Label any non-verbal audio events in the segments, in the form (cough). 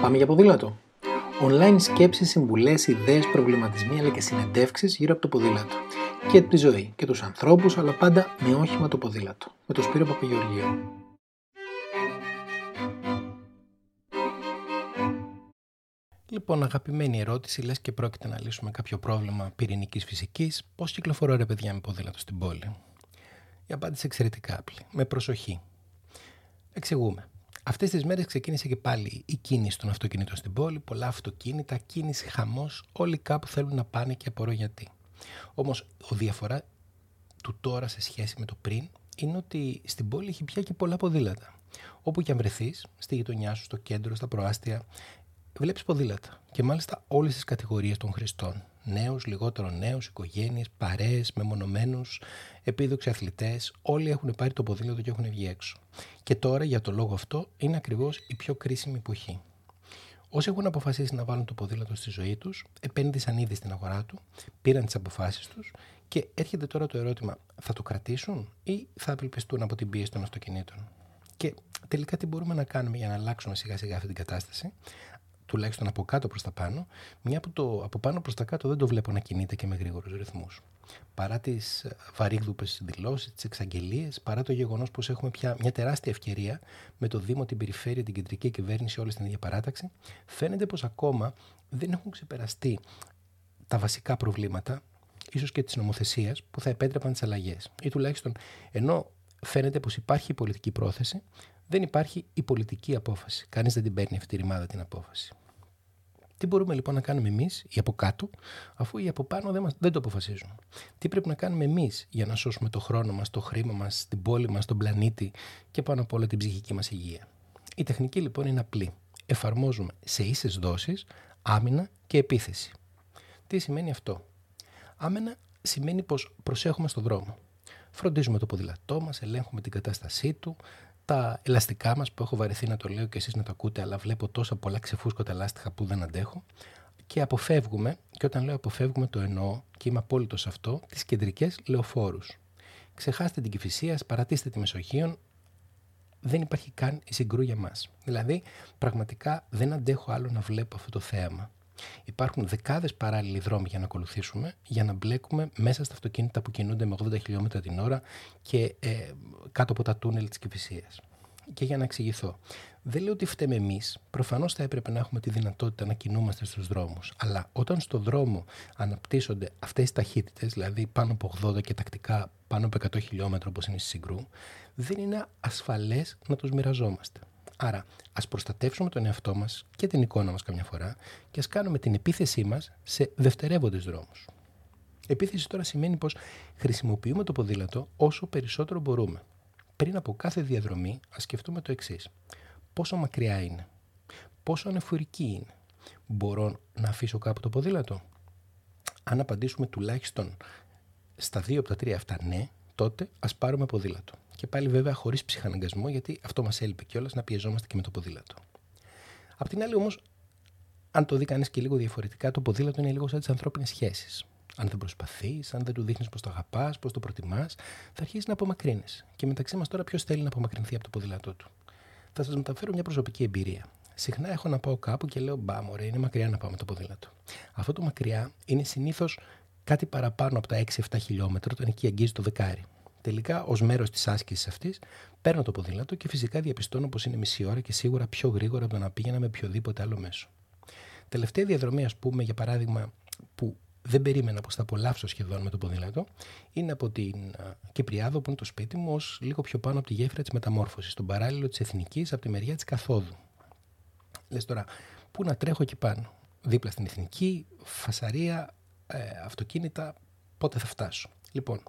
Πάμε για ποδήλατο. Online σκέψεις, συμβουλές, ιδέες, προβληματισμοί αλλά και συνεντεύξεις γύρω από το ποδήλατο. Και τη ζωή και τους ανθρώπους αλλά πάντα με όχημα το ποδήλατο. Με το Σπύρο Παπαγεωργίου. Λοιπόν, αγαπημένη ερώτηση, λες και πρόκειται να λύσουμε κάποιο πρόβλημα πυρηνικής φυσικής, πώς κυκλοφορώ ρε παιδιά με ποδήλατο στην πόλη; Η απάντηση εξαιρετικά απλή. Με προσοχή. Εξηγούμε. Αυτές τις μέρες ξεκίνησε και πάλι η κίνηση των αυτοκινήτων στην πόλη. Πολλά αυτοκίνητα, κίνηση, χαμός. Όλοι κάπου θέλουν να πάνε και απορώ γιατί. Όμως, ο διαφορά του τώρα σε σχέση με το πριν είναι ότι στην πόλη έχει πια και πολλά ποδήλατα. Όπου και αν βρεθείς, στη γειτονιά σου, στο κέντρο, στα προάστια, βλέπεις ποδήλατα. Και μάλιστα όλες τις κατηγορίες των χρηστών. Νέους, λιγότερο νέους, οικογένειες, παρέες, μεμονωμένους, επίδοξοι αθλητές. Όλοι έχουν πάρει το ποδήλατο και έχουν βγει έξω. Και τώρα, για το λόγο αυτό, είναι ακριβώς η πιο κρίσιμη εποχή. Όσοι έχουν αποφασίσει να βάλουν το ποδήλατο στη ζωή τους, επένδυσαν ήδη στην αγορά του, πήραν τις αποφάσεις τους και έρχεται τώρα το ερώτημα, θα το κρατήσουν ή θα απελπιστούν από την πίεση των αυτοκινήτων; Και τελικά τι μπορούμε να κάνουμε για να αλλάξουμε σιγά σιγά αυτή την κατάσταση, τουλάχιστον από κάτω προς τα πάνω, μια που το από πάνω προς τα κάτω δεν το βλέπω να κινείται και με γρήγορους ρυθμούς. Παρά τις ε, βαρύγδουπες δηλώσεις, τις εξαγγελίες, παρά το γεγονός πως έχουμε πια μια τεράστια ευκαιρία με το Δήμο, την Περιφέρεια, την Κεντρική Κυβέρνηση, όλη στην ίδια παράταξη, φαίνεται πως ακόμα δεν έχουν ξεπεραστεί τα βασικά προβλήματα, ίσως και της νομοθεσίας, που θα επέτρεπαν τις αλλαγές. Ή τουλάχιστον ενώ φαίνεται πως υπάρχει πολιτική πρόθεση, δεν υπάρχει η πολιτική απόφαση. Κανείς δεν την παίρνει αυτή τη ρημάδα την απόφαση. Τι μπορούμε λοιπόν να κάνουμε εμείς ή από κάτω, αφού οι από πάνω δεν, μας, δεν το αποφασίζουν. Τι πρέπει να κάνουμε εμείς για να σώσουμε το χρόνο μας, το χρήμα μας, την πόλη μας, τον πλανήτη και πάνω απ' όλα την ψυχική μας υγεία. Η τεχνική λοιπόν είναι απλή. Εφαρμόζουμε σε ίσες δόσεις άμυνα και επίθεση. Τι σημαίνει αυτό; Άμυνα σημαίνει πως προσέχουμε στον δρόμο. Φροντίζουμε το ποδηλατό μας, ελέγχουμε την κατάστασή του, τα ελαστικά μας που έχω βαρεθεί να το λέω και εσείς να το ακούτε, αλλά βλέπω τόσα πολλά ξεφούσκωτα λάστιχα που δεν αντέχω. Και αποφεύγουμε, και όταν λέω αποφεύγουμε το εννοώ και είμαι απόλυτος σε αυτό, τις κεντρικές λεωφόρους. Ξεχάστε την κυφυσία, παρατήστε τη Μεσογείων, δεν υπάρχει καν η συγκρού για μας. Δηλαδή, πραγματικά δεν αντέχω άλλο να βλέπω αυτό το θέαμα. Υπάρχουν δεκάδες παράλληλοι δρόμοι για να ακολουθήσουμε, για να μπλέκουμε μέσα στα αυτοκίνητα που κινούνται με 80 χιλιόμετρα την ώρα και ε, κάτω από τα τούνελ της Κυφυσία. Και για να εξηγηθώ. Δεν λέω ότι φταίμε εμείς. Προφανώς θα έπρεπε να έχουμε τη δυνατότητα να κινούμαστε στους δρόμους. Αλλά όταν στο δρόμο αναπτύσσονται αυτές τι ταχύτητες, δηλαδή πάνω από 80 και τακτικά πάνω από 100 χιλιόμετρα όπως είναι στη Συγκρού, δεν είναι ασφαλές να τους μοιραζόμαστε. Άρα, ας προστατεύσουμε τον εαυτό μας και την εικόνα μας καμιά φορά και ας κάνουμε την επίθεσή μας σε δευτερεύοντες δρόμους. Επίθεση τώρα σημαίνει πως χρησιμοποιούμε το ποδήλατο όσο περισσότερο μπορούμε. Πριν από κάθε διαδρομή, ας σκεφτούμε το εξής. Πόσο μακριά είναι, πόσο ανεφορική είναι; Μπορώ να αφήσω κάπου το ποδήλατο; Αν απαντήσουμε τουλάχιστον στα δύο από τα τρία αυτά ναι, τότε ας πάρουμε ποδήλατο. Και πάλι βέβαια χωρίς ψυχαναγκασμό, γιατί αυτό μας έλειπε κιόλας να πιεζόμαστε και με το ποδήλατο. Απ' την άλλη όμως, αν το δει κανείς και λίγο διαφορετικά, το ποδήλατο είναι λίγο σαν τις ανθρώπινες σχέσεις. Αν δεν προσπαθείς, αν δεν του δείχνεις πώ το αγαπάς, πώ το προτιμάς, θα αρχίσεις να απομακρύνει. Και μεταξύ μας τώρα, ποιος θέλει να απομακρυνθεί από το ποδήλατό του; Θα σας μεταφέρω μια προσωπική εμπειρία. Συχνά έχω να πάω κάπου και λέω Μπα, μωρέ, είναι μακριά να πάω με το ποδήλατο. Αυτό το μακριά είναι συνήθως κάτι παραπάνω από τα 6-7 χιλιόμετρα, όταν εκεί αγγίζει το δεκάρι. Τελικά, ως μέρος της άσκησης αυτής, παίρνω το ποδήλατο και φυσικά διαπιστώνω πως είναι μισή ώρα και σίγουρα πιο γρήγορα από το να πήγαινα με οποιοδήποτε άλλο μέσο. Τελευταία διαδρομή, ας πούμε, για παράδειγμα, που δεν περίμενα πως θα απολαύσω σχεδόν με το ποδήλατο, είναι από την Κυπριάδο, που είναι το σπίτι μου, ως λίγο πιο πάνω από τη γέφυρα της μεταμόρφωσης, στον παράλληλο της Εθνικής, από τη μεριά της Καθόδου. Λες τώρα, πού να τρέχω εκεί πάνω; Δίπλα στην Εθνική, φασαρία, ε, αυτοκίνητα, πότε θα φτάσω; Λοιπόν,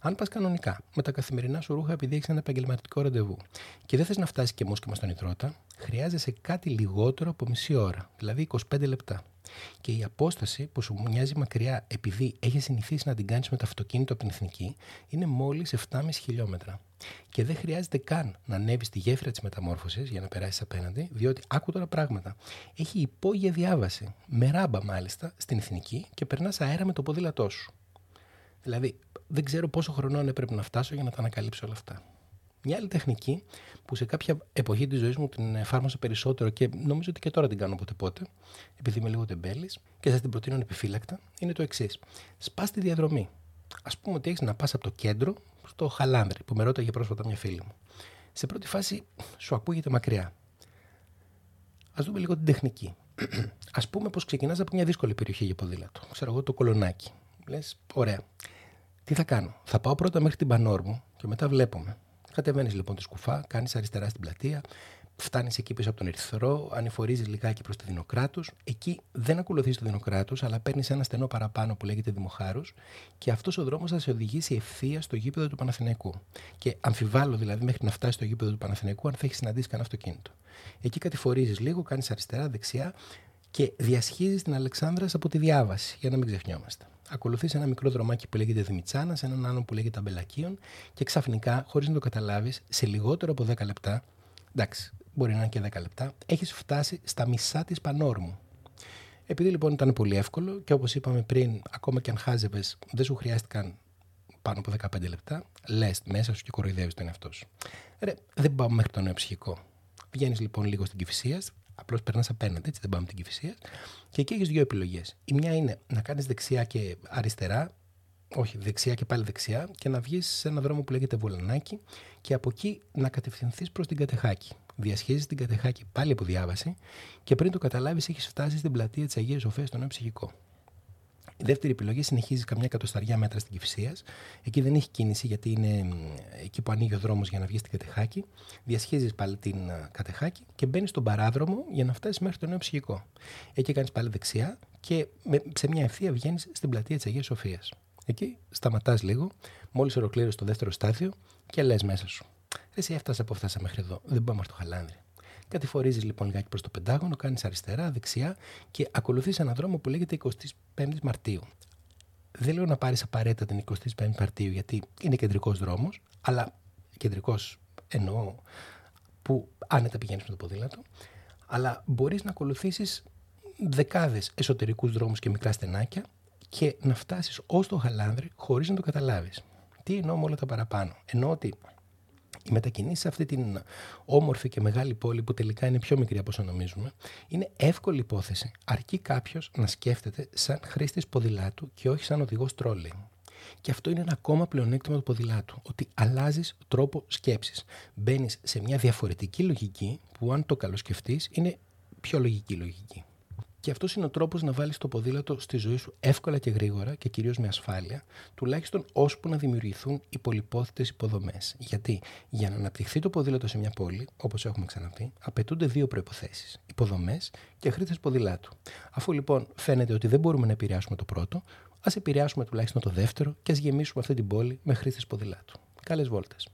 αν πας κανονικά με τα καθημερινά σου ρούχα επειδή έχεις ένα επαγγελματικό ραντεβού και δεν θες να φτάσεις και μόσχημα στον υδρότα, χρειάζεσαι κάτι λιγότερο από μισή ώρα, δηλαδή 25 λεπτά. Και η απόσταση που σου μοιάζει μακριά επειδή έχεις συνηθίσει να την κάνεις με το αυτοκίνητο από την εθνική είναι μόλις 7,5 χιλιόμετρα. Και δεν χρειάζεται καν να ανέβεις στη γέφυρα της μεταμόρφωσης για να περάσεις απέναντι, διότι άκου τώρα πράγματα. Έχει υπόγεια διάβαση, με ράμπα μάλιστα, στην εθνική και περνάς αέρα με το ποδήλατό σου. Δηλαδή, δεν ξέρω πόσο χρονών έπρεπε να φτάσω για να τα ανακαλύψω όλα αυτά. Μια άλλη τεχνική που σε κάποια εποχή της ζωής μου την εφάρμοσα περισσότερο και νομίζω ότι και τώρα την κάνω ποτέ πότε, επειδή είμαι λίγο τεμπέλης και σας την προτείνω επιφύλακτα, είναι το εξής. Σπάς τη διαδρομή. Α πούμε ότι έχεις να πας από το κέντρο στο Χαλάνδρι, που με ρώταγε πρόσφατα μια φίλη μου. Σε πρώτη φάση σου ακούγεται μακριά. Α δούμε λίγο την τεχνική. (clears throat) Α πούμε πως ξεκινάς από μια δύσκολη περιοχή για ποδήλατο. Ξέρω εγώ το κολονάκι. Λες, ωραία. Τι θα κάνω; Θα πάω πρώτα μέχρι την Πανόρμου και μετά βλέπουμε. Κατεβαίνεις λοιπόν τη σκουφά, κάνεις αριστερά στην πλατεία, φτάνεις εκεί πίσω από τον Ερυθρό, ανηφορίζεις λιγάκι προς τη Δινοκράτους. Εκεί δεν ακολουθείς το Δινοκράτους, αλλά παίρνεις ένα στενό παραπάνω που λέγεται Δημοχάρους και αυτός ο δρόμος θα σε οδηγήσει ευθεία στο γήπεδο του Παναθηναϊκού. Και αμφιβάλλω δηλαδή μέχρι να φτάσεις στο γήπεδο του Παναθηναϊκού αν θα έχεις συναντήσει κανένα αυτοκίνητο. Εκεί κατηφορίζεις λίγο, κάνεις αριστερά, δεξιά και διασχίζεις την Αλεξάνδρα από τη διάβαση, για να μην ξεχνιόμαστε. Ακολουθείς ένα μικρό δρομάκι που λέγεται Δημητσάνας, έναν άλλο που λέγεται Αμπελακίων και ξαφνικά, χωρίς να το καταλάβεις, σε λιγότερο από 10 λεπτά, εντάξει, μπορεί να είναι και 10 λεπτά, έχεις φτάσει στα μισά της Πανόρμου. Επειδή λοιπόν ήταν πολύ εύκολο και όπως είπαμε πριν, ακόμα και αν χάζευες, δεν σου χρειάστηκαν πάνω από 15 λεπτά, λες μέσα σου και κοροϊδεύεις τον εαυτό σου. Ρε, δεν πάω μέχρι το νέο ψυχικό. Βγαίνεις λοιπόν λίγο στην Κυφυσία, απλώς περνάς απέναντι, έτσι δεν πάμε την Κυφυσία, και εκεί έχεις δύο επιλογές. Η μια είναι να κάνεις δεξιά και αριστερά, όχι δεξιά και πάλι δεξιά, και να βγεις σε ένα δρόμο που λέγεται Βολανάκι και από εκεί να κατευθυνθείς προς την Κατεχάκη. Διασχίζεις την Κατεχάκη πάλι από διάβαση και πριν το καταλάβεις, έχεις φτάσει στην πλατεία της Αγίας Σοφία στο νέο ψυχικό. Η δεύτερη επιλογή συνεχίζει καμιά εκατοσταριά μέτρα στην Κυφυσία. Εκεί δεν έχει κίνηση γιατί είναι εκεί που ανοίγει ο δρόμος για να βγει στην Κατεχάκη. Διασχίζεις πάλι την Κατεχάκη και μπαίνεις στον παράδρομο για να φτάσεις μέχρι το νέο ψυχικό. Εκεί κάνεις πάλι δεξιά και σε μια ευθεία βγαίνεις στην πλατεία της Αγίας Σοφίας. Εκεί σταματάς λίγο, μόλις ολοκλήρωσες το δεύτερο στάδιο και λες μέσα σου. Εσύ έφτασες από φτάσα μέχρι εδώ. Δεν πάμε στο χαλάνδρι. Κατηφορίζεις λοιπόν λιγάκι προς το Πεντάγωνο, κάνεις αριστερά, δεξιά και ακολουθείς έναν δρόμο που λέγεται 25 Μαρτίου. Δεν λέω να πάρεις απαραίτητα την 25 Μαρτίου γιατί είναι κεντρικός δρόμος, αλλά κεντρικός εννοώ που άνετα πηγαίνεις με το ποδήλατο, αλλά μπορείς να ακολουθήσεις δεκάδες εσωτερικούς δρόμους και μικρά στενάκια και να φτάσεις ως το Χαλάνδρι χωρίς να το καταλάβεις. Τι εννοώ με όλα τα παραπάνω. Εννοώ ότι οι μετακινήσεις σε αυτή την όμορφη και μεγάλη πόλη, που τελικά είναι πιο μικρή από όσο νομίζουμε, είναι εύκολη υπόθεση. Αρκεί κάποιος να σκέφτεται σαν χρήστης ποδηλάτου και όχι σαν οδηγός τρόλεϊ. Και αυτό είναι ένα ακόμα πλεονέκτημα του ποδηλάτου, ότι αλλάζεις τρόπο σκέψης. Μπαίνεις σε μια διαφορετική λογική που, αν το καλοσκεφτείς, είναι πιο λογική λογική. Και αυτός είναι ο τρόπος να βάλεις το ποδήλατο στη ζωή σου εύκολα και γρήγορα και κυρίως με ασφάλεια, τουλάχιστον ώσπου να δημιουργηθούν οι πολυπόθητε υποδομές. Γιατί για να αναπτυχθεί το ποδήλατο σε μια πόλη, όπως έχουμε ξαναπεί, απαιτούνται δύο προποθέσει: υποδομές και χρήστες ποδηλάτου. Αφού λοιπόν φαίνεται ότι δεν μπορούμε να επηρεάσουμε το πρώτο, ας επηρεάσουμε τουλάχιστον το δεύτερο και ας γεμίσουμε αυτή την πόλη με χρήστες ποδηλάτου. Καλές βόλτες.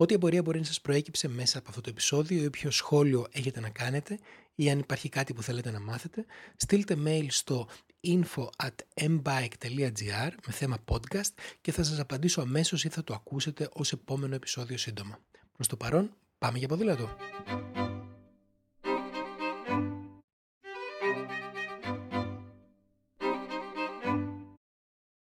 Ό,τι απορία μπορεί να σας προέκυψε μέσα από αυτό το επεισόδιο ή όποιο σχόλιο έχετε να κάνετε ή αν υπάρχει κάτι που θέλετε να μάθετε, στείλτε mail στο info at mbike.gr με θέμα podcast και θα σας απαντήσω αμέσως ή θα το ακούσετε ως επόμενο επεισόδιο σύντομα. Προς το παρόν, πάμε για ποδήλατο!